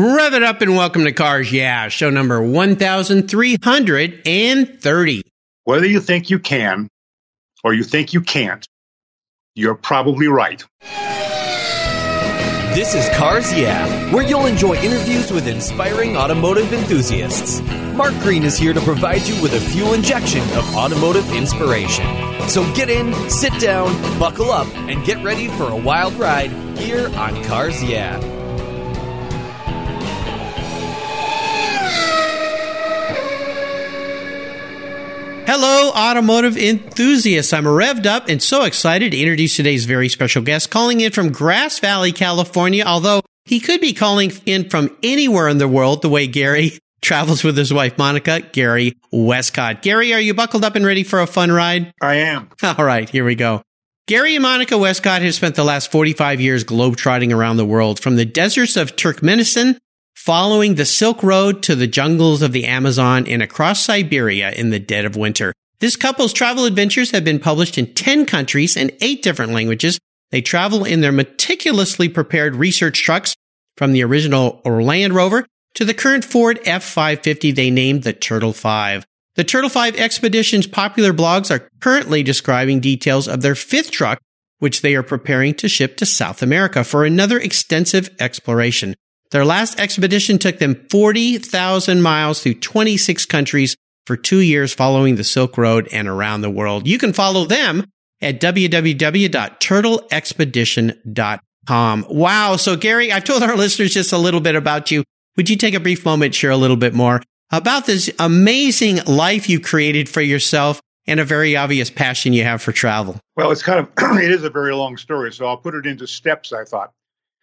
Rev it up and welcome to Cars Yeah, show number 1330. Whether you think you can or you think you can't, you're probably right. This is Cars Yeah, where you'll enjoy interviews with inspiring automotive enthusiasts. Mark Green is here to provide you with a fuel injection of automotive inspiration. So get in, sit down, buckle up, and get ready for a wild ride here on Cars Yeah. Hello, automotive enthusiasts. I'm revved up and so excited to introduce today's very special guest calling in from Grass Valley, California, although he could be calling in from anywhere in the world the way Gary travels with his wife, Monica, Gary Westcott. Gary, are you buckled up and ready for a fun ride? I am. All right, here we go. Gary and Monica Westcott have spent the last 45 years globetrotting around the world, from the deserts of Turkmenistan following the Silk Road to the jungles of the Amazon and across Siberia in the dead of winter. This couple's travel adventures have been published in 10 countries and 8 different languages. They travel in their meticulously prepared research trucks from the original Land Rover to the current Ford F550 they named the Turtle 5. The Turtle 5 Expedition's popular blogs are currently describing details of their fifth truck, which they are preparing to ship to South America for another extensive exploration. Their last expedition took them 40,000 miles through 26 countries for two years following the Silk Road and around the world. You can follow them at www.turtleexpedition.com. Wow. So Gary, I've told our listeners just a little bit about you. Would you take a brief moment, share a little bit more about this amazing life you created for yourself and a very obvious passion you have for travel? Well, it's kind of, it is a very long story. So I'll put it into steps, I thought.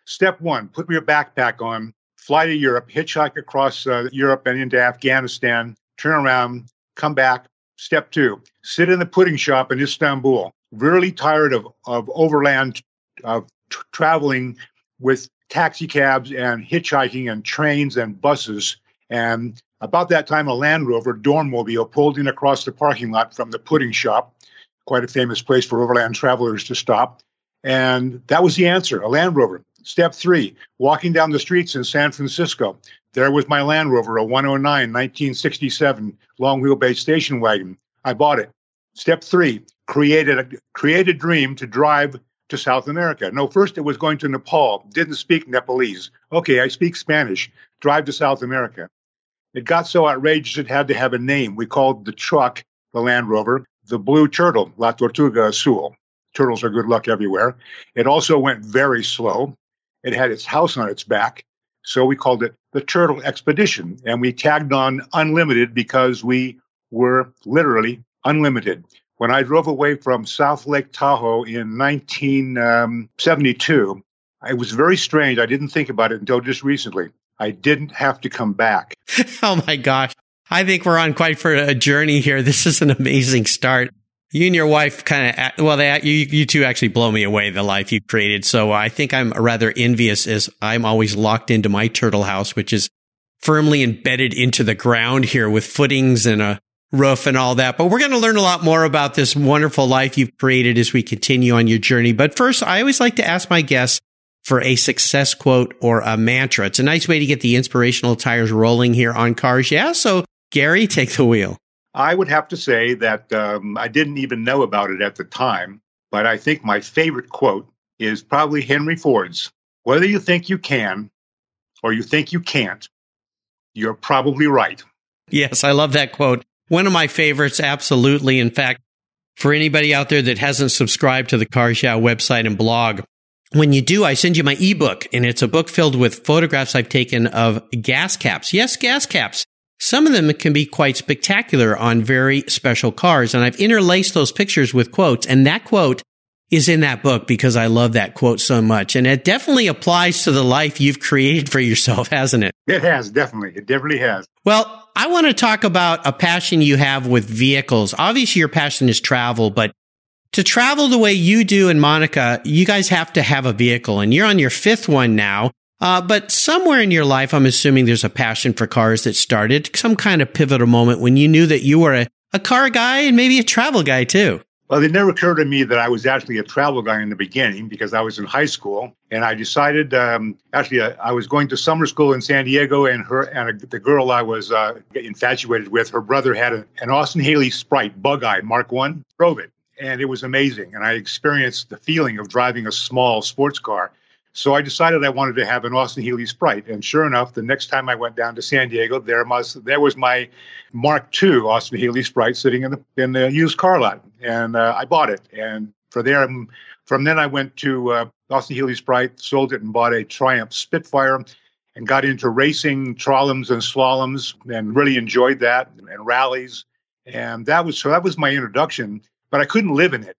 Step one, put your backpack on, fly to Europe, hitchhike across uh, Europe and into Afghanistan, turn around, come back. Step two, sit in the pudding shop in Istanbul. Really tired of, of overland of t- traveling with taxi cabs and hitchhiking and trains and buses. And about that time, a Land Rover Dormobile pulled in across the parking lot from the pudding shop, quite a famous place for overland travelers to stop. And that was the answer a Land Rover. Step three, walking down the streets in San Francisco. There was my Land Rover, a 109 1967 long wheelbase station wagon. I bought it. Step three, created a create a dream to drive to South America. No, first it was going to Nepal. Didn't speak Nepalese. Okay, I speak Spanish. Drive to South America. It got so outrageous it had to have a name. We called the truck, the Land Rover, the Blue Turtle, La Tortuga Azul. Turtles are good luck everywhere. It also went very slow. It had its house on its back. So we called it the Turtle Expedition. And we tagged on unlimited because we were literally unlimited. When I drove away from South Lake Tahoe in 1972, um, it was very strange. I didn't think about it until just recently. I didn't have to come back. oh my gosh. I think we're on quite for a journey here. This is an amazing start you and your wife kind of well they you you two actually blow me away the life you've created. So i think i'm rather envious as i'm always locked into my turtle house which is firmly embedded into the ground here with footings and a roof and all that. But we're going to learn a lot more about this wonderful life you've created as we continue on your journey. But first i always like to ask my guests for a success quote or a mantra. It's a nice way to get the inspirational tires rolling here on cars. Yeah so gary take the wheel I would have to say that um, I didn't even know about it at the time, but I think my favorite quote is probably Henry Ford's Whether you think you can or you think you can't, you're probably right. Yes, I love that quote. One of my favorites, absolutely. In fact, for anybody out there that hasn't subscribed to the Cars Yeah website and blog, when you do, I send you my ebook, and it's a book filled with photographs I've taken of gas caps. Yes, gas caps some of them can be quite spectacular on very special cars. And I've interlaced those pictures with quotes. And that quote is in that book because I love that quote so much. And it definitely applies to the life you've created for yourself, hasn't it? It has, definitely. It definitely has. Well, I want to talk about a passion you have with vehicles. Obviously, your passion is travel, but to travel the way you do and Monica, you guys have to have a vehicle and you're on your fifth one now. Uh, but somewhere in your life, I'm assuming there's a passion for cars that started some kind of pivotal moment when you knew that you were a, a car guy and maybe a travel guy too. Well, it never occurred to me that I was actually a travel guy in the beginning because I was in high school and I decided um, actually uh, I was going to summer school in San Diego and her and a, the girl I was uh, infatuated with, her brother had a, an Austin Healey Sprite Bug Eye Mark One, drove it and it was amazing and I experienced the feeling of driving a small sports car. So I decided I wanted to have an Austin Healey Sprite, and sure enough, the next time I went down to San Diego, there was there was my Mark II Austin Healey Sprite sitting in the in the used car lot, and uh, I bought it. And for there, um, from then I went to uh, Austin Healey Sprite, sold it, and bought a Triumph Spitfire, and got into racing trolleys and slaloms, and really enjoyed that and rallies. And that was so that was my introduction, but I couldn't live in it.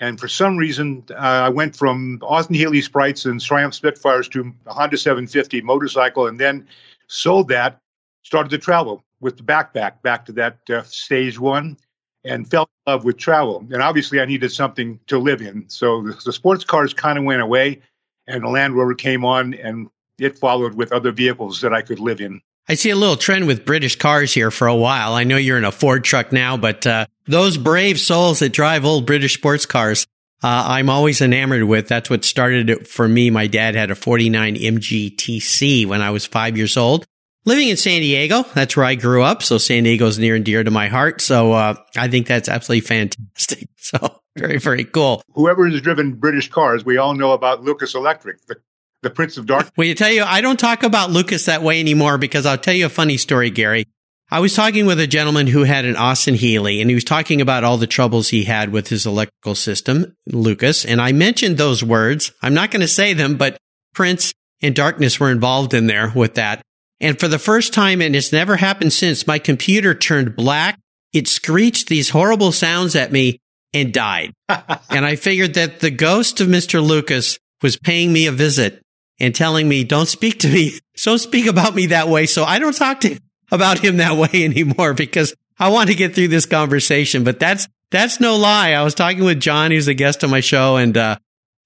And for some reason, uh, I went from Austin Healey Sprites and Triumph Spitfires to a Honda 750 motorcycle, and then sold that, started to travel with the backpack back to that uh, stage one, and fell in love with travel. And obviously, I needed something to live in. So the, the sports cars kind of went away, and the Land Rover came on, and it followed with other vehicles that I could live in. I see a little trend with British cars here for a while. I know you're in a Ford truck now, but uh, those brave souls that drive old British sports cars, uh, I'm always enamored with. That's what started it for me. My dad had a 49 MGTC when I was five years old. Living in San Diego, that's where I grew up. So San Diego's near and dear to my heart. So uh, I think that's absolutely fantastic. So very, very cool. Whoever has driven British cars, we all know about Lucas Electric, the the Prince of Darkness. Well, you tell you, I don't talk about Lucas that way anymore because I'll tell you a funny story, Gary. I was talking with a gentleman who had an Austin Healey and he was talking about all the troubles he had with his electrical system, Lucas. And I mentioned those words. I'm not going to say them, but Prince and Darkness were involved in there with that. And for the first time, and it's never happened since, my computer turned black. It screeched these horrible sounds at me and died. and I figured that the ghost of Mr. Lucas was paying me a visit and telling me, don't speak to me. Don't speak about me that way. So I don't talk to about him that way anymore because I want to get through this conversation. But that's, that's no lie. I was talking with John, who's a guest on my show. And, uh,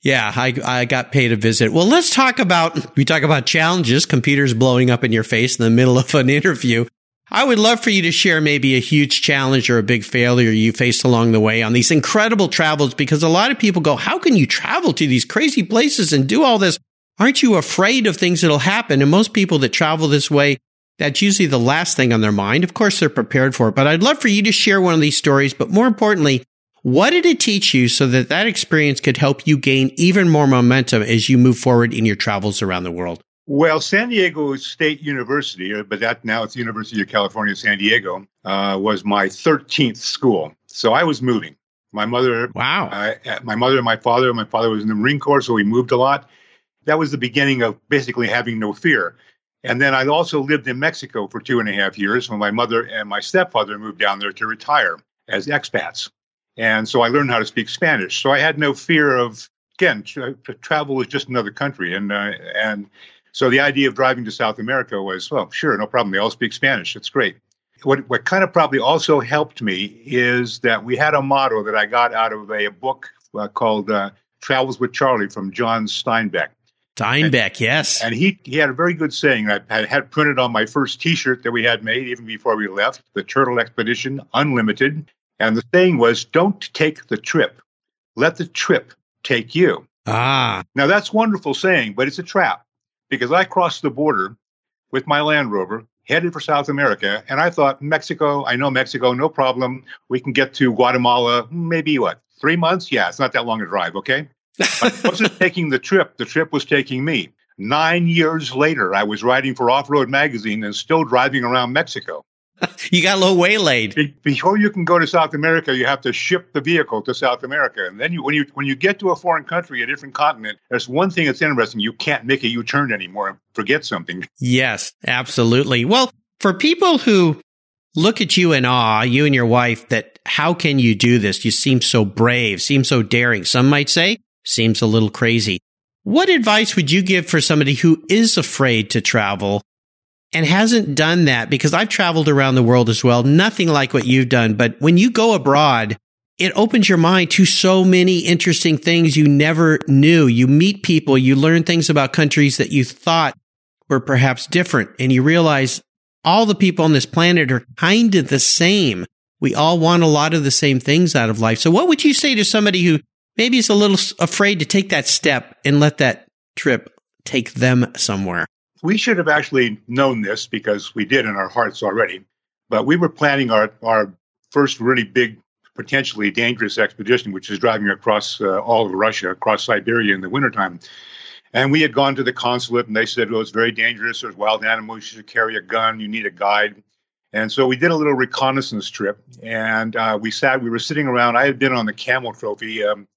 yeah, I, I got paid a visit. Well, let's talk about, we talk about challenges, computers blowing up in your face in the middle of an interview. I would love for you to share maybe a huge challenge or a big failure you faced along the way on these incredible travels because a lot of people go, how can you travel to these crazy places and do all this? Aren't you afraid of things that'll happen? And most people that travel this way, that's usually the last thing on their mind. Of course, they're prepared for it, but I'd love for you to share one of these stories. But more importantly, what did it teach you so that that experience could help you gain even more momentum as you move forward in your travels around the world? Well, San Diego State University, uh, but that now it's the University of California, San Diego, uh, was my 13th school. So I was moving. My mother, wow, uh, my mother and my father. My father was in the Marine Corps, so we moved a lot that was the beginning of basically having no fear. And then I also lived in Mexico for two and a half years when my mother and my stepfather moved down there to retire as expats. And so I learned how to speak Spanish. So I had no fear of, again, tra- travel was just another country. And, uh, and so the idea of driving to South America was, well, sure, no problem. They all speak Spanish. It's great. What, what kind of probably also helped me is that we had a motto that I got out of a, a book uh, called uh, Travels with Charlie from John Steinbeck. Steinbeck, yes. And he, he had a very good saying that I had printed on my first t shirt that we had made even before we left the Turtle Expedition Unlimited. And the saying was, don't take the trip, let the trip take you. Ah. Now, that's wonderful saying, but it's a trap because I crossed the border with my Land Rover headed for South America. And I thought, Mexico, I know Mexico, no problem. We can get to Guatemala, maybe what, three months? Yeah, it's not that long a drive, okay? I wasn't taking the trip, the trip was taking me. Nine years later, I was writing for Off Road Magazine and still driving around Mexico. you got a little waylaid. Be- before you can go to South America, you have to ship the vehicle to South America, and then you, when you when you get to a foreign country, a different continent, there's one thing that's interesting: you can't make a U-turn anymore and forget something. Yes, absolutely. Well, for people who look at you in awe, you and your wife, that how can you do this? You seem so brave, seem so daring. Some might say Seems a little crazy. What advice would you give for somebody who is afraid to travel and hasn't done that? Because I've traveled around the world as well, nothing like what you've done. But when you go abroad, it opens your mind to so many interesting things you never knew. You meet people, you learn things about countries that you thought were perhaps different, and you realize all the people on this planet are kind of the same we all want a lot of the same things out of life. So what would you say to somebody who maybe is a little afraid to take that step and let that trip take them somewhere? We should have actually known this because we did in our hearts already. But we were planning our, our first really big, potentially dangerous expedition, which is driving across uh, all of Russia, across Siberia in the wintertime. And we had gone to the consulate and they said, well, it's very dangerous. There's wild animals. You should carry a gun. You need a guide. And so we did a little reconnaissance trip and uh, we sat, we were sitting around. I had been on the camel trophy um,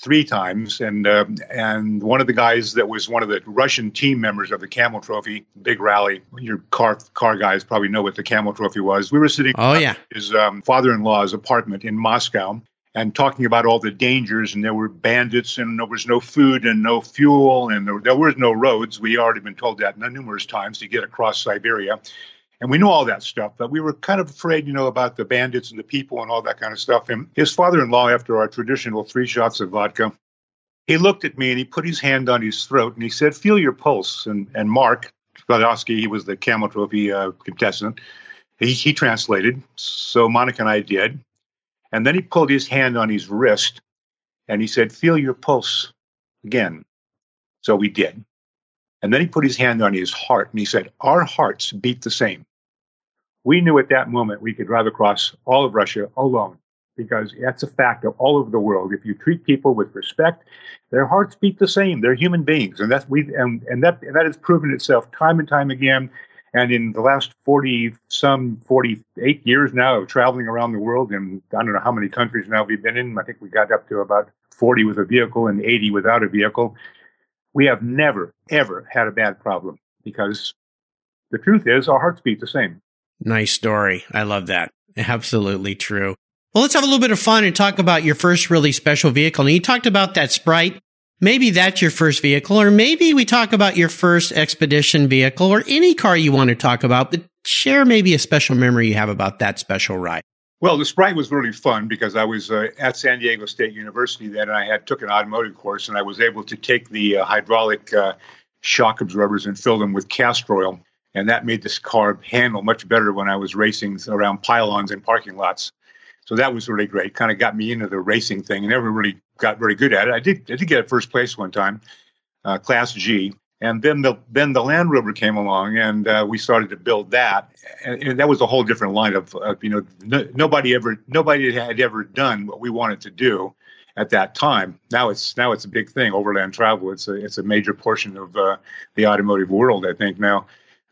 three times, and uh, and one of the guys that was one of the Russian team members of the Camel Trophy big rally. Your car car guys probably know what the Camel Trophy was. We were sitting. Oh yeah. His um, father-in-law's apartment in Moscow. And talking about all the dangers, and there were bandits, and there was no food and no fuel, and there, there was no roads. We already been told that numerous times to get across Siberia and we knew all that stuff, but we were kind of afraid, you know, about the bandits and the people and all that kind of stuff. And his father-in-law, after our traditional three shots of vodka, he looked at me and he put his hand on his throat and he said, "Feel your pulse." And and Mark Skladowski, he was the Camel Trophy uh, contestant. He, he translated. So Monica and I did. And then he pulled his hand on his wrist and he said, Feel your pulse again. So we did. And then he put his hand on his heart and he said, Our hearts beat the same we knew at that moment we could drive across all of Russia alone because that's a fact of all over the world. If you treat people with respect, their hearts beat the same. They're human beings, and that's we and, and that and that has proven itself time and time again. And in the last forty some forty eight years now of traveling around the world, and I don't know how many countries now we've been in. I think we got up to about forty with a vehicle and eighty without a vehicle. We have never ever had a bad problem because the truth is our hearts beat the same. Nice story. I love that. Absolutely true. Well, let's have a little bit of fun and talk about your first really special vehicle. And you talked about that Sprite. Maybe that's your first vehicle, or maybe we talk about your first expedition vehicle or any car you want to talk about, but share maybe a special memory you have about that special ride. Well, the Sprite was really fun because I was uh, at San Diego State University then, and I had took an automotive course, and I was able to take the uh, hydraulic uh, shock absorbers and fill them with castor oil and that made this car handle much better when I was racing around pylons and parking lots. So that was really great. Kind of got me into the racing thing. I never really got very good at it. I did I did get first place one time, uh, Class G, and then the then the Land Rover came along, and uh, we started to build that, and, and, that was a whole different line of, of you know no, nobody ever nobody had ever done what we wanted to do at that time. Now it's now it's a big thing. Overland travel. It's a it's a major portion of uh, the automotive world. I think now.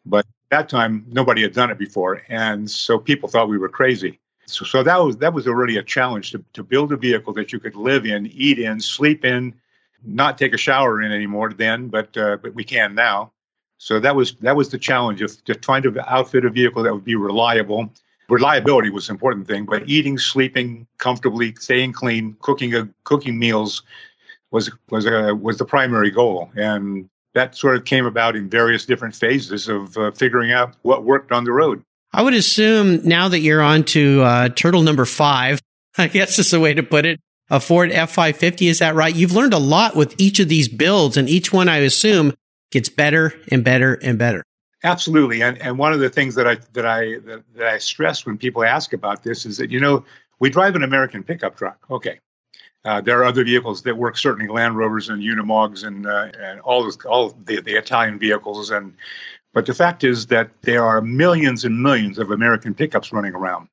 But that time, nobody had done it before, and so people thought we were crazy. So, so that was that was a a challenge to, to build a vehicle that you could live in, eat in, sleep in, not take a shower in anymore then, but uh, but we can now. So that was that was the challenge of just trying to outfit a vehicle that would be reliable. Reliability was an important thing, but eating, sleeping comfortably, staying clean, cooking a, cooking meals was was a, was the primary goal. And that sort of came about in various different phases of uh, figuring out what worked on the road. I would assume now that you're on to uh, turtle number five, I guess is a way to put it, a Ford F550. Is that right? You've learned a lot with each of these builds, and each one, I assume, gets better and better and better. Absolutely, and and one of the things that I that I that, that I stress when people ask about this is that you know we drive an American pickup truck. Okay, uh, there are other vehicles that work, certainly Land Rovers and Unimogs and, uh, and all, this, all the, the Italian vehicles. And but the fact is that there are millions and millions of American pickups running around.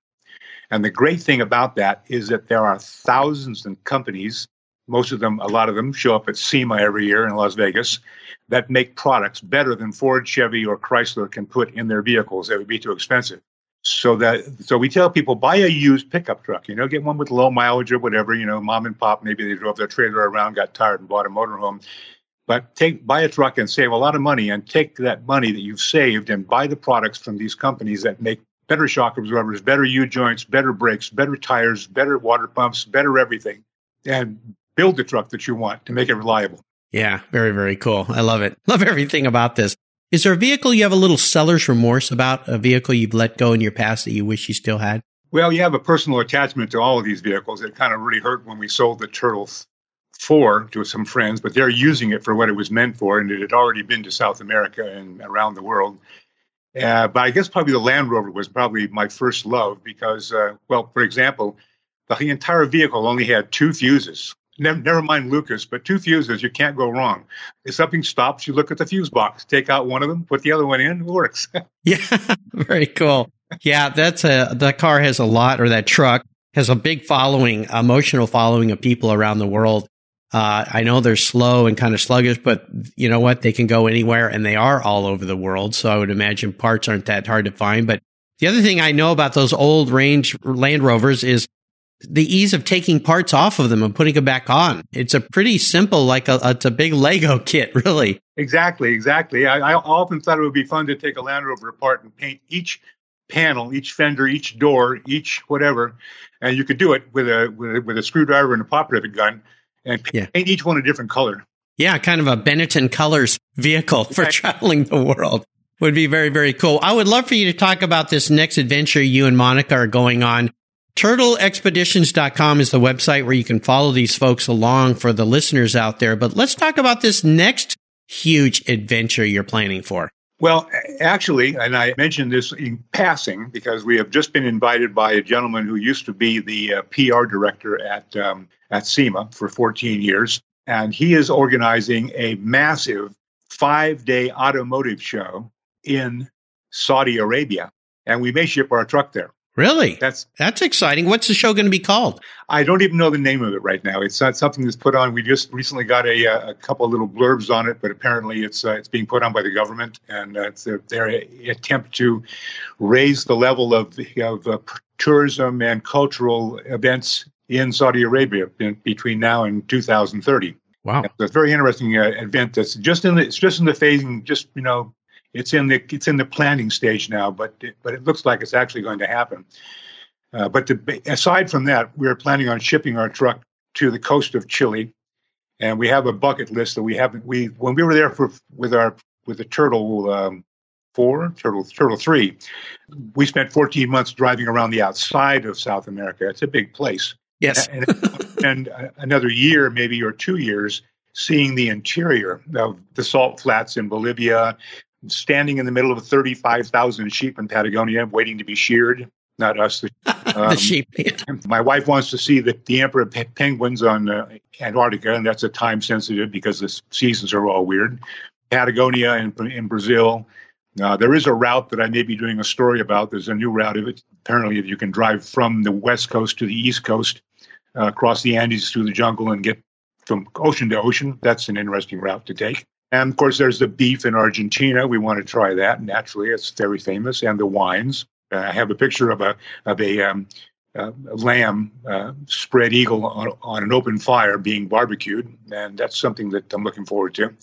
And the great thing about that is that there are thousands of companies, most of them, a lot of them show up at SEMA every year in Las Vegas, that make products better than Ford, Chevy, or Chrysler can put in their vehicles. That would be too expensive so that so we tell people buy a used pickup truck you know get one with low mileage or whatever you know mom and pop maybe they drove their trailer around got tired and bought a motorhome. But take buy a truck and save a lot of money and take that money that you've saved and buy the products from these companies that make better shock absorbers better u joints better brakes better tires better water pumps better everything and build the truck that you want to make it reliable. Yeah very very cool. I love it. Love everything about this is there a vehicle you have a little seller's remorse about? A vehicle you've let go in your past that you wish you still had? Well, you have a personal attachment to all of these vehicles. It kind of really hurt when we sold the Turtle 4 to some friends, but they're using it for what it was meant for, and it had already been to South America and around the world. Uh, but I guess probably the Land Rover was probably my first love because, uh, well, for example, the entire vehicle only had two fuses. Never, never mind Lucas, but two fuses, you can't go wrong. If something stops, you look at the fuse box, take out one of them, put the other one in, it works. yeah, very cool. Yeah, that's a that car has a lot, or that truck has a big following, emotional following of people around the world. Uh, I know they're slow and kind of sluggish, but you know what? They can go anywhere, and they are all over the world. So I would imagine parts aren't that hard to find. But the other thing I know about those old range Land Rovers is the ease of taking parts off of them and putting them back on. It's a pretty simple, like a, it's a big Lego kit, really. Exactly, exactly. I, I often thought it would be fun to take a Land Rover apart and paint each panel, each fender, each door, each whatever, and you could do it with a with a, with a screwdriver and a pop rivet gun, and paint yeah. each one a different color. Yeah, kind of a Benetton colors vehicle for traveling the world would be very very cool. I would love for you to talk about this next adventure you and Monica are going on TurtleExpeditions.com is the website where you can follow these folks along for the listeners out there. But let's talk about this next huge adventure you're planning for. Well, actually, and I mentioned this in passing because we have just been invited by a gentleman who used to be the uh, PR director at um, at SEMA for 14 years, and he is organizing a massive five-day automotive show in Saudi Arabia, and we may ship our truck there. Really? That's that's exciting. What's the show going to be called? I don't even know the name of it right now. It's not something that's put on. We just recently got a, a couple little blurbs on it, but apparently it's uh, it's being put on by the government, and uh, it's their, their, attempt to raise the level of of uh, tourism and cultural events in Saudi Arabia in, between now and 2030. Wow, it's a very interesting uh, event. That's just in the it's just in the phasing, just you know it's in the it's in the planning stage now, but it, but it looks like it's actually going to happen. Uh, but to, aside from that, we're planning on shipping our truck to the coast of Chile, and we have a bucket list that we haven't. We when we were there for with our with the turtle um, four, turtle turtle three, we spent 14 months driving around the outside of South America. It's a big place. Yes, and, and another year, maybe or two years, seeing the interior of the salt flats in Bolivia standing in the middle of 35,000 sheep in Patagonia waiting to be sheared. Not us. The, um, the sheep. My wife wants to see the, the emperor penguins on uh, Antarctica, and that's a time sensitive because the seasons are all weird. Patagonia in, in Brazil. Uh, there is a route that I may be doing a story about. There's a new route of it. Apparently, if you can drive from the west coast to the east coast, uh, across the Andes through the jungle, and get from ocean to ocean. That's an interesting route to take. And of course, there's the beef in Argentina. We want to try that. Naturally, it's very famous, and the wines. Uh, I have a picture of a of a, um, uh, lamb uh, spread eagle on, on an open fire being barbecued, and that's something that I'm looking forward to.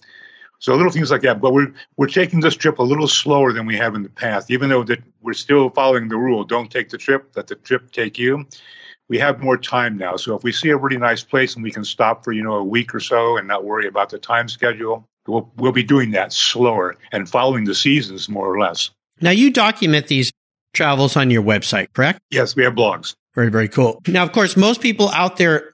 So little things like that. But we're we're taking this trip a little slower than we have in the past, even though that we're still following the rule: don't take the trip, let the trip take you. We have more time now, so if we see a really nice place and we can stop for you know a week or so and not worry about the time schedule, We'll, we'll be doing that slower and following the seasons more or less. Now, you document these travels on your website, correct? Yes, we have blogs. Very, very cool. Now, of course, most people out there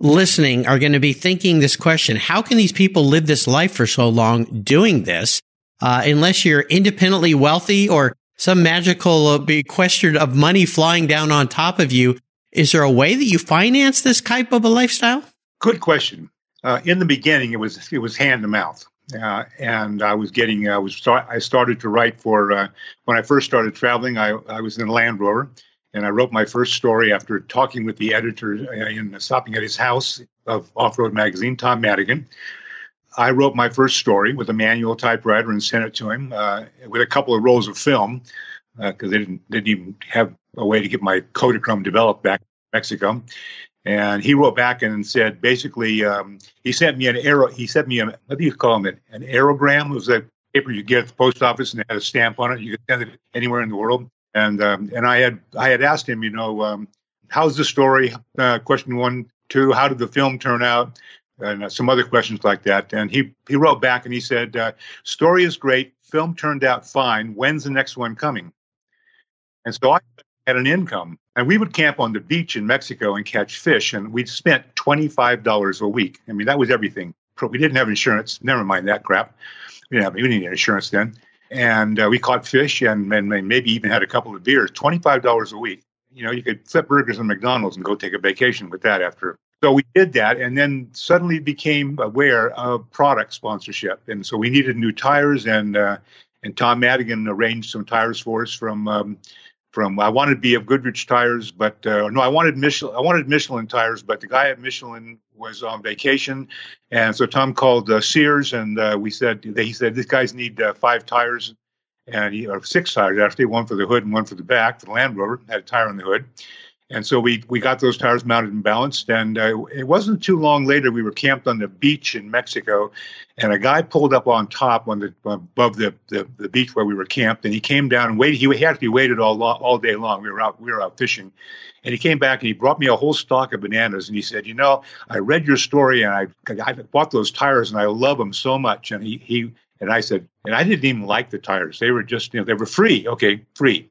listening are going to be thinking this question How can these people live this life for so long doing this? Uh, unless you're independently wealthy or some magical uh, of money flying down on top of you, is there a way that you finance this type of a lifestyle? Good question uh, in the beginning, it was it was hand to mouth, uh, and I was getting I was I started to write for uh, when I first started traveling. I I was in Land Rover, and I wrote my first story after talking with the editor and uh, stopping at his house of Off Road Magazine, Tom Madigan. I wrote my first story with a manual typewriter and sent it to him uh, with a couple of rolls of film because they didn't didn't even have a way to get my Kodachrome developed back Mexico. And he wrote back and said, basically, um, he sent me an arrow. He sent me a what do you call it? An aerogram. It was a paper you get at the post office and it had a stamp on it. You could send it anywhere in the world. And um, and I had I had asked him, you know, um, how's the story? Uh, question one, two. How did the film turn out? And uh, some other questions like that. And he he wrote back and he said, uh, story is great. Film turned out fine. When's the next one coming? And so I had an income. And we would camp on the beach in Mexico and catch fish, and we'd spent $25 a week. I mean, that was everything. We didn't have insurance. Never mind that crap. We didn't have need insurance then. and uh, we caught fish and, and maybe even had a couple of beers. Twenty five dollars a week. You know, you could flip burgers in McDonald's and go take a vacation with that after. So we did that, and then suddenly became aware of product sponsorship, and so we needed new tires, and uh, and Tom Madigan arranged some tires for us from um, from I wanted to BF Goodrich tires, but uh, no, I wanted Michelin. I wanted Michelin tires, but the guy at Michelin was on vacation, and so Tom called uh, Sears, and uh, we said he said these guys need uh, five tires, and he, or six tires actually, one for the hood and one for the back. for The Land Rover had a tire on the hood, and so we, we got those tires mounted and balanced. And uh, it wasn't too long later, we were camped on the beach in Mexico, and a guy pulled up on top on the above the, the, the beach where we were camped, and he came down and waited. He, he actually waited all all day long. We were out we were out fishing, and he came back and he brought me a whole stock of bananas, and he said, "You know, I read your story, and I I bought those tires, and I love them so much." And he he and I said, and I didn't even like the tires. They were just, you know, they were free. Okay, free.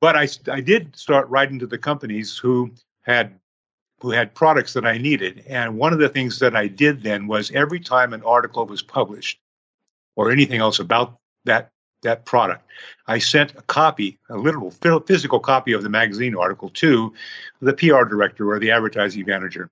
But I, I did start writing to the companies who had who had products that I needed. And one of the things that I did then was every time an article was published or anything else about that that product, I sent a copy, a literal physical copy of the magazine article to the PR director or the advertising manager.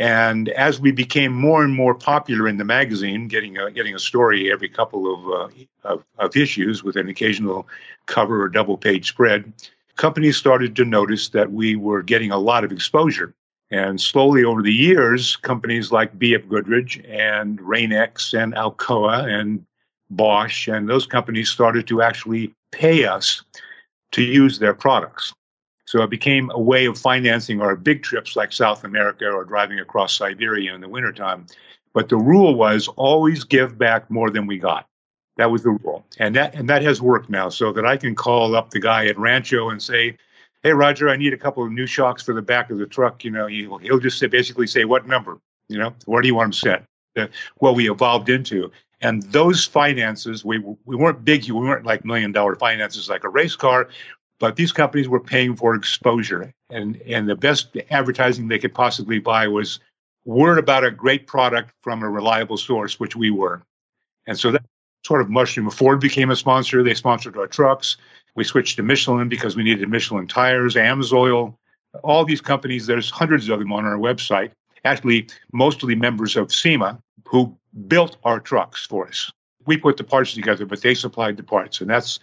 And as we became more and more popular in the magazine, getting a, getting a story every couple of, uh, of, of issues with an occasional cover or double page spread, companies started to notice that we were getting a lot of exposure. And slowly over the years, companies like BF Goodrich and Rain-X and Alcoa and Bosch and those companies started to actually pay us to use their products. So it became a way of financing our big trips like South America or driving across Siberia in the wintertime. But the rule was always give back more than we got. That was the rule. And that and that has worked now so that I can call up the guy at Rancho and say, Hey Roger, I need a couple of new shocks for the back of the truck. You know, he'll, he'll just say, basically say what number, you know, where do you want them set? The, what we evolved into. And those finances, we we weren't big, we weren't like million dollar finances like a race car, but these companies were paying for exposure, and and the best advertising they could possibly buy was word about a great product from a reliable source, which we were. And so that sort of mushroomed. Ford became a sponsor. They sponsored our trucks. We switched to Michelin because we needed Michelin tires, Amsoil, all these companies. There's hundreds of them on our website. Actually, mostly members of SEMA who built our trucks for us. We put the parts together, but they supplied the parts, and that's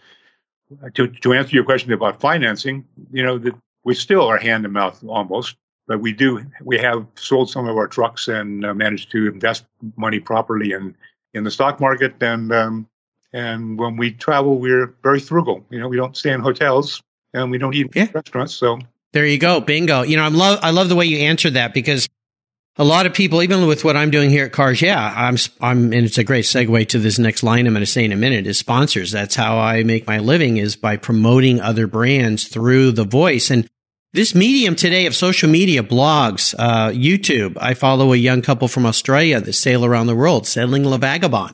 to, to answer your question about financing, you know, that we still are hand to mouth almost, but we do, we have sold some of our trucks and uh, managed to invest money properly in, in the stock market. And, um, and when we travel, we're very frugal. You know, we don't stay in hotels and we don't eat yeah. restaurants. So there you go. Bingo. You know, I'm love, I love the way you answered that because a lot of people, even with what I'm doing here at Cars, yeah, I'm, I'm, and it's a great segue to this next line I'm going to say in a minute is sponsors. That's how I make my living is by promoting other brands through the voice. And this medium today of social media, blogs, uh, YouTube, I follow a young couple from Australia that sail around the world, sailing La Vagabonde,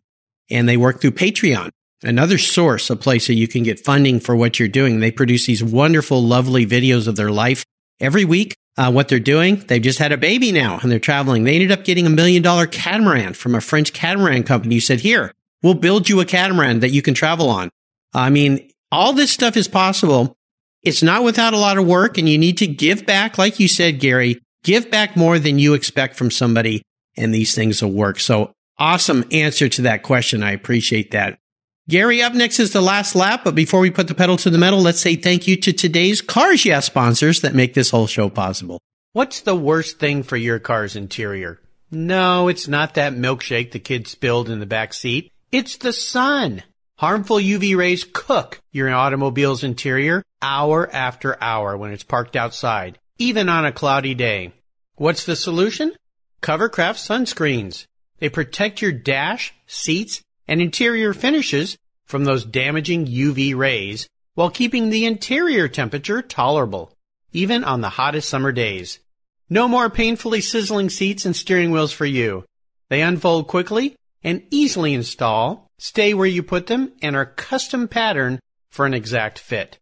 and they work through Patreon, another source, a place that you can get funding for what you're doing. They produce these wonderful, lovely videos of their life every week uh, what they're doing. They've just had a baby now and they're traveling. They ended up getting a million dollar catamaran from a French catamaran company who said, here, we'll build you a catamaran that you can travel on. I mean, all this stuff is possible. It's not without a lot of work and you need to give back. Like you said, Gary, give back more than you expect from somebody and these things will work. So awesome answer to that question. I appreciate that. Gary, up next is the last lap, but before we put the pedal to the metal, let's say thank you to today's Cars Yeah sponsors that make this whole show possible. What's the worst thing for your car's interior? No, it's not that milkshake the kid spilled in the back seat. It's the sun. Harmful UV rays cook your automobile's interior hour after hour when it's parked outside, even on a cloudy day. What's the solution? Covercraft sunscreens. They protect your dash, seats, and interior finishes from those damaging UV rays while keeping the interior temperature tolerable, even on the hottest summer days. No more painfully sizzling seats and steering wheels for you. They unfold quickly and easily install, stay where you put them, and are custom patterned for an exact fit.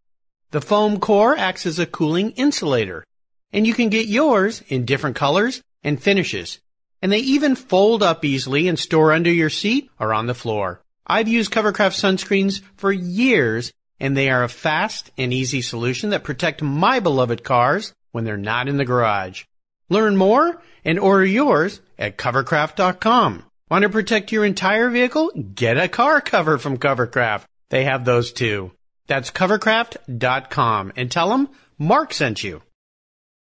The foam core acts as a cooling insulator, and you can get yours in different colors and finishes and they even fold up easily and store under your seat or on the floor. I've used Covercraft sunscreens for years, and they are a fast and easy solution that protect my beloved cars when they're not in the garage. Learn more and order yours at covercraft.com. Want to protect your entire vehicle? Get a car cover from Covercraft. They have those too. That's covercraft.com and tell them Mark sent you.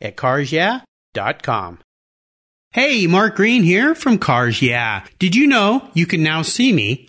at carsyeah.com. Hey, Mark Green here from Cars Yeah. Did you know you can now see me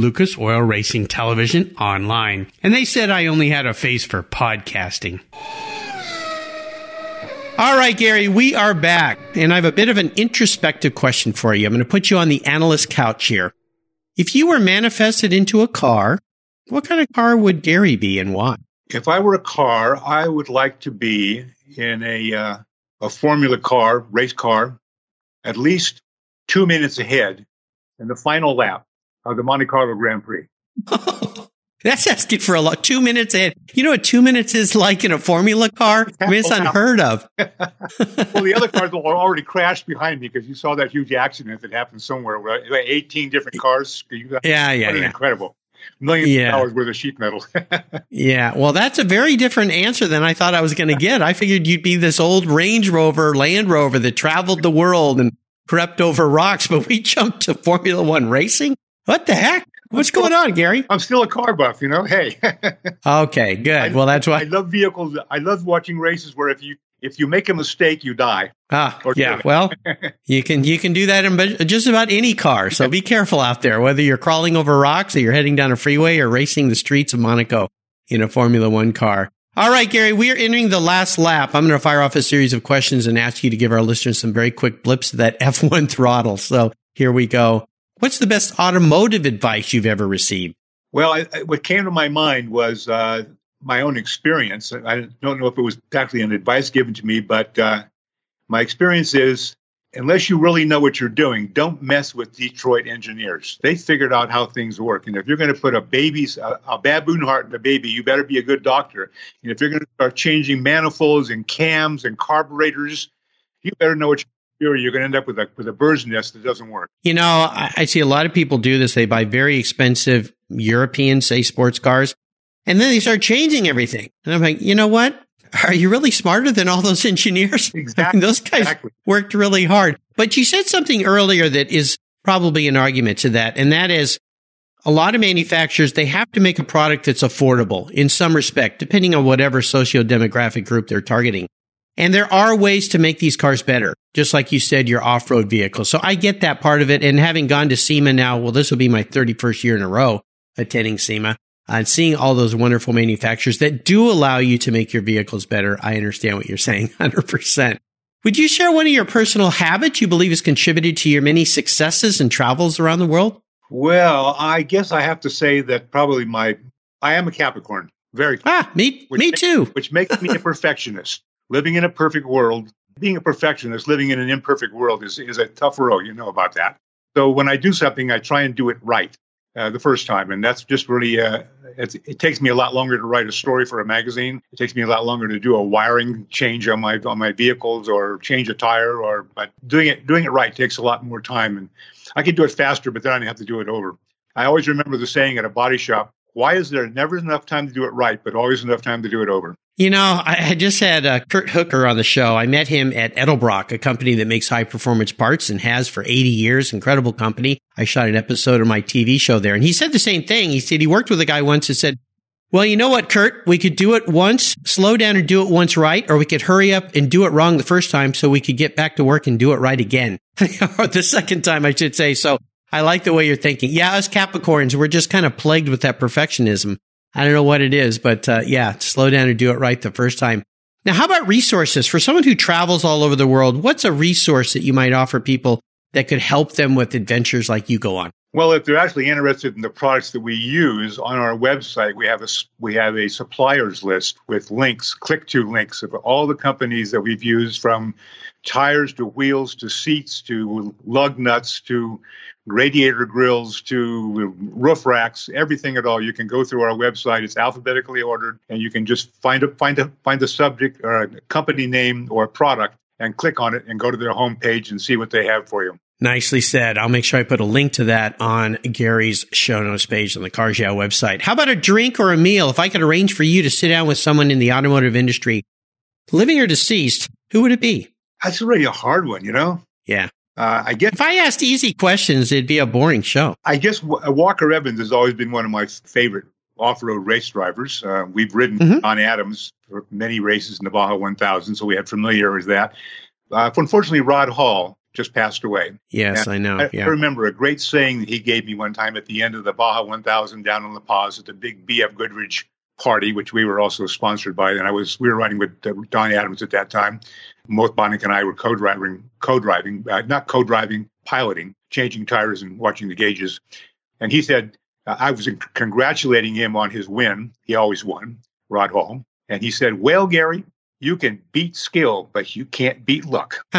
Lucas Oil Racing Television online. And they said I only had a face for podcasting. All right, Gary, we are back. And I have a bit of an introspective question for you. I'm going to put you on the analyst couch here. If you were manifested into a car, what kind of car would Gary be and why? If I were a car, I would like to be in a uh, a Formula car, race car, at least two minutes ahead in the final lap of the Monte Carlo Grand Prix. That's asking for a lot. Two minutes ahead. You know what two minutes is like in a Formula car? I mean, it's unheard of. well, the other cars will already crashed behind me because you saw that huge accident that happened somewhere. Right? 18 different cars. yeah, yeah, yeah. Incredible. Millions yeah. of dollars worth of sheet metal. yeah. Well, that's a very different answer than I thought I was going to get. I figured you'd be this old Range Rover, Land Rover that traveled the world and crept over rocks, but we jumped to Formula One racing. What the heck? What's going on, Gary? I'm still a car buff, you know. Hey. okay, good. I, well, that's why I love vehicles. I love watching races where if you if you make a mistake, you die. Ah, yeah. well, you can you can do that in just about any car. So be careful out there, whether you're crawling over rocks or you're heading down a freeway or racing the streets of Monaco in a Formula One car. All right, Gary, we are entering the last lap. I'm going to fire off a series of questions and ask you to give our listeners some very quick blips of that F1 throttle. So here we go. What's the best automotive advice you've ever received? Well, I, I, what came to my mind was uh, my own experience. I don't know if it was exactly an advice given to me, but uh, my experience is unless you really know what you're doing, don't mess with Detroit engineers. They figured out how things work. And if you're going to put a baby's a, a baboon heart in a baby, you better be a good doctor. And if you're going to start changing manifolds and cams and carburetors, you better know what you're you're going to end up with a with a bird's nest that doesn't work. You know, I, I see a lot of people do this. They buy very expensive European, say, sports cars, and then they start changing everything. And I'm like, you know what? Are you really smarter than all those engineers? Exactly. I mean, those guys exactly. worked really hard. But you said something earlier that is probably an argument to that, and that is a lot of manufacturers, they have to make a product that's affordable in some respect, depending on whatever socio demographic group they're targeting. And there are ways to make these cars better, just like you said, your off road vehicle. So I get that part of it. And having gone to SEMA now, well, this will be my 31st year in a row attending SEMA and seeing all those wonderful manufacturers that do allow you to make your vehicles better. I understand what you're saying 100%. Would you share one of your personal habits you believe has contributed to your many successes and travels around the world? Well, I guess I have to say that probably my I am a Capricorn. Very ah me me too, which makes me a perfectionist living in a perfect world, being a perfectionist, living in an imperfect world is, is a tough road. You know about that. So when I do something, I try and do it right uh, the first time. And that's just really, uh, it takes me a lot longer to write a story for a magazine. It takes me a lot longer to do a wiring change on my, on my vehicles or change a tire or, but doing it, doing it right takes a lot more time. And I can do it faster, but then I have to do it over. I always remember the saying at a body shop, why is there never enough time to do it right, but always enough time to do it over? You know, I, just had uh, Kurt Hooker on the show. I met him at Edelbrock, a company that makes high performance parts and has for 80 years. Incredible company. I shot an episode of my TV show there and he said the same thing. He said he worked with a guy once and said, well, you know what, Kurt? We could do it once, slow down and do it once right, or we could hurry up and do it wrong the first time so we could get back to work and do it right again. or the second time, I should say. So I like the way you're thinking. Yeah, us Capricorns, we're just kind of plagued with that perfectionism. I don't know what it is, but uh, yeah, slow down and do it right the first time. Now, how about resources for someone who travels all over the world? What's a resource that you might offer people that could help them with adventures like you go on? Well, if they're actually interested in the products that we use on our website, we have a we have a suppliers list with links, click to links of all the companies that we've used from tires to wheels to seats to lug nuts to radiator grills to roof racks, everything at all. You can go through our website. It's alphabetically ordered, and you can just find a find a find a subject or a company name or a product and click on it and go to their homepage and see what they have for you. Nicely said. I'll make sure I put a link to that on Gary's show notes page on the Cars Yeah website. How about a drink or a meal? If I could arrange for you to sit down with someone in the automotive industry, living or deceased, who would it be? That's really a hard one, you know? Yeah. Uh, I guess if I asked easy questions, it'd be a boring show. I guess uh, Walker Evans has always been one of my favorite off-road race drivers. Uh, we've ridden mm-hmm. on Adams for many races in the Baja 1000, so we had familiarity with that. Uh, unfortunately, Rod Hall just passed away. Yes, and I know. I, yeah. I remember a great saying that he gave me one time at the end of the Baja 1000 down in La Paz at the big BF Goodrich party, which we were also sponsored by. And I was we were riding with uh, Don Adams at that time. Monica and I were co-driving, co-driving, uh, not co-driving, piloting, changing tires and watching the gauges. And he said, uh, I was congratulating him on his win. He always won, Rod Hall. And he said, well, Gary, you can beat skill, but you can't beat luck.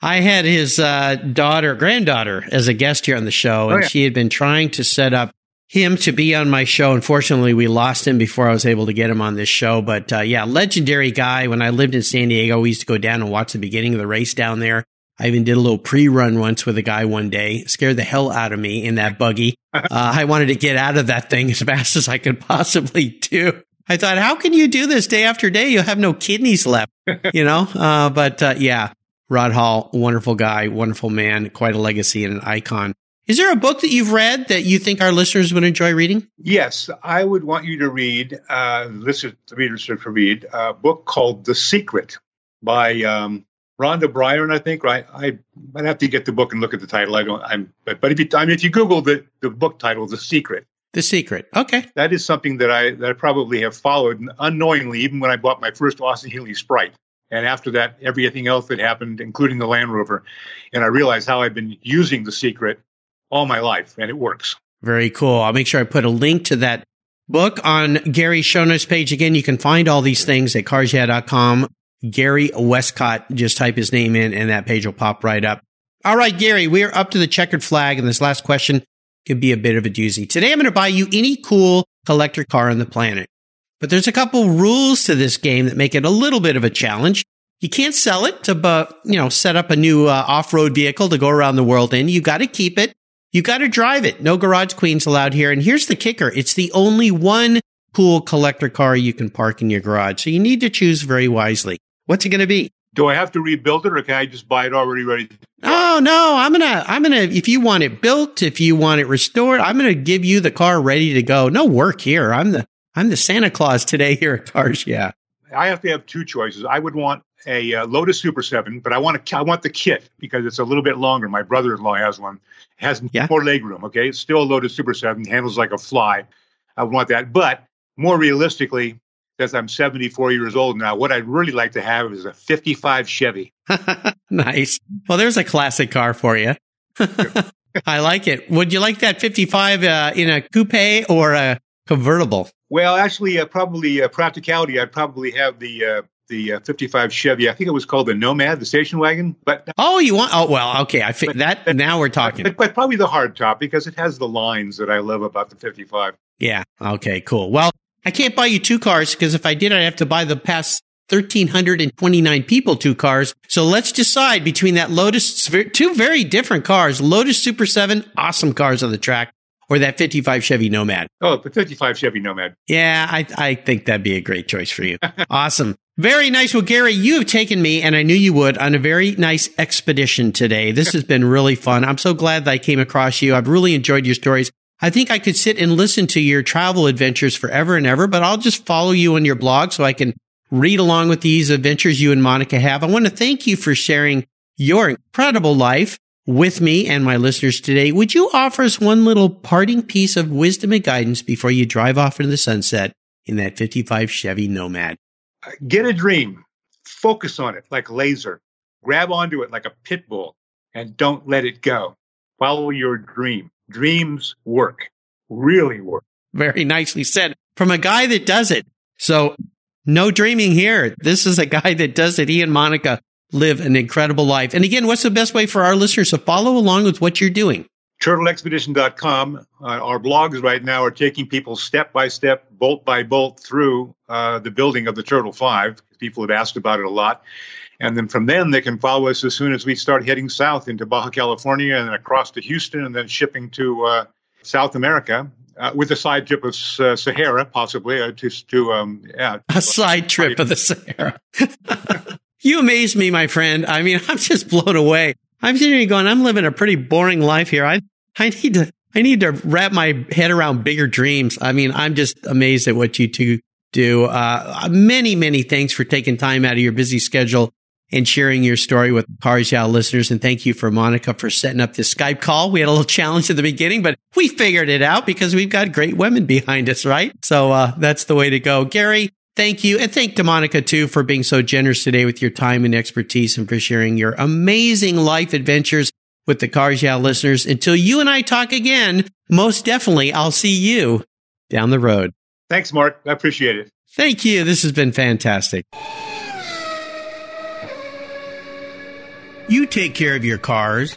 I had his uh, daughter, granddaughter, as a guest here on the show, and oh, yeah. she had been trying to set up him to be on my show. Unfortunately, we lost him before I was able to get him on this show. But uh, yeah, legendary guy. When I lived in San Diego, we used to go down and watch the beginning of the race down there. I even did a little pre-run once with a guy one day. Scared the hell out of me in that buggy. Uh, I wanted to get out of that thing as fast as I could possibly do. I thought, how can you do this day after day? You'll have no kidneys left, you know? Uh, but uh, yeah, Rod Hall, wonderful guy, wonderful man, quite a legacy and an icon. Is there a book that you've read that you think our listeners would enjoy reading? Yes, I would want you to read, uh, listen, the readers should read a book called The Secret by um, Rhonda Byrne, I think. Right, I might have to get the book and look at the title. I don't. I'm, but, but if you, I mean, if you Google the the book title, The Secret. The Secret. Okay. That is something that I that I probably have followed unknowingly, even when I bought my first Austin Healey Sprite. And after that, everything else that happened, including the Land Rover. And I realized how I've been using the secret all my life, and it works. Very cool. I'll make sure I put a link to that book on Gary's show notes page. Again, you can find all these things at carsyeah.com. Gary Wescott, just type his name in and that page will pop right up. All right, Gary, we are up to the checkered flag and this last question could be a bit of a doozy. Today I'm going to buy you any cool collector car on the planet. But there's a couple rules to this game that make it a little bit of a challenge. You can't sell it to, you know, set up a new uh, off-road vehicle to go around the world in. You got to keep it. You got to drive it. No garage queens allowed here. And here's the kicker. It's the only one cool collector car you can park in your garage. So you need to choose very wisely. What's it going to be? Do I have to rebuild it or can I just buy it already ready? Oh no, I'm going to I'm going to if you want it built, if you want it restored, I'm going to give you the car ready to go. No work here. I'm the I'm the Santa Claus today here at Cars. Yeah. I have to have two choices. I would want a uh, Lotus Super 7, but I want to I want the kit because it's a little bit longer. My brother-in-law has one. It has yeah. more legroom, okay? It's still a Lotus Super 7, handles like a fly. I want that. But more realistically, since I'm 74 years old now, what I'd really like to have is a 55 Chevy. nice. Well, there's a classic car for you. I like it. Would you like that 55 uh, in a coupe or a convertible? Well, actually, uh, probably uh, practicality. I'd probably have the uh, the uh, 55 Chevy. I think it was called the Nomad, the station wagon. But oh, you want? Oh, well, okay. I think that now we're talking. But, but, probably the hard top because it has the lines that I love about the 55. Yeah. Okay. Cool. Well, I can't buy you two cars because if I did, I'd have to buy the past 1,329 people two cars. So let's decide between that Lotus, two very different cars, Lotus Super 7, awesome cars on the track, or that 55 Chevy Nomad? Oh, the 55 Chevy Nomad. Yeah, I, I think that'd be a great choice for you. awesome. Very nice. Well, Gary, you have taken me, and I knew you would, on a very nice expedition today. This has been really fun. I'm so glad that I came across you. I've really enjoyed your stories. I think I could sit and listen to your travel adventures forever and ever, but I'll just follow you on your blog so I can read along with these adventures you and Monica have. I want to thank you for sharing your incredible life with me and my listeners today. Would you offer us one little parting piece of wisdom and guidance before you drive off into the sunset in that 55 Chevy Nomad? Get a dream, focus on it like laser, grab onto it like a pit bull, and don't let it go. Follow your dream. Dreams work, really work. Very nicely said from a guy that does it. So no dreaming here. This is a guy that does it. He and Monica live an incredible life. And again, what's the best way for our listeners to follow along with what you're doing? turtleexpedition.com. Uh, our blogs right now are taking people step by step, bolt by bolt through uh, the building of the Turtle 5. People have asked about it a lot. And then from then, they can follow us as soon as we start heading south into Baja California and then across to Houston and then shipping to uh, South America. Uh, with a side trip of uh, Sahara, possibly uh, to to um, yeah, a side trip of the Sahara. you amaze me, my friend. I mean, I'm just blown away. I'm sitting here going, I'm living a pretty boring life here. I I need to I need to wrap my head around bigger dreams. I mean, I'm just amazed at what you two do. Uh, many, many thanks for taking time out of your busy schedule and sharing your story with Cars Yeah listeners. And thank you for Monica for setting up this Skype call. We had a little challenge at the beginning, but we figured it out because we've got great women behind us, right? So, uh, that's the way to go. Gary, thank you. And thank to Monica too for being so generous today with your time and expertise and for sharing your amazing life adventures with the Cars Yeah listeners. Until you and I talk again, most definitely I'll see you down the road. Thanks, Mark. I appreciate it. Thank you. This has been fantastic. You take care of your cars,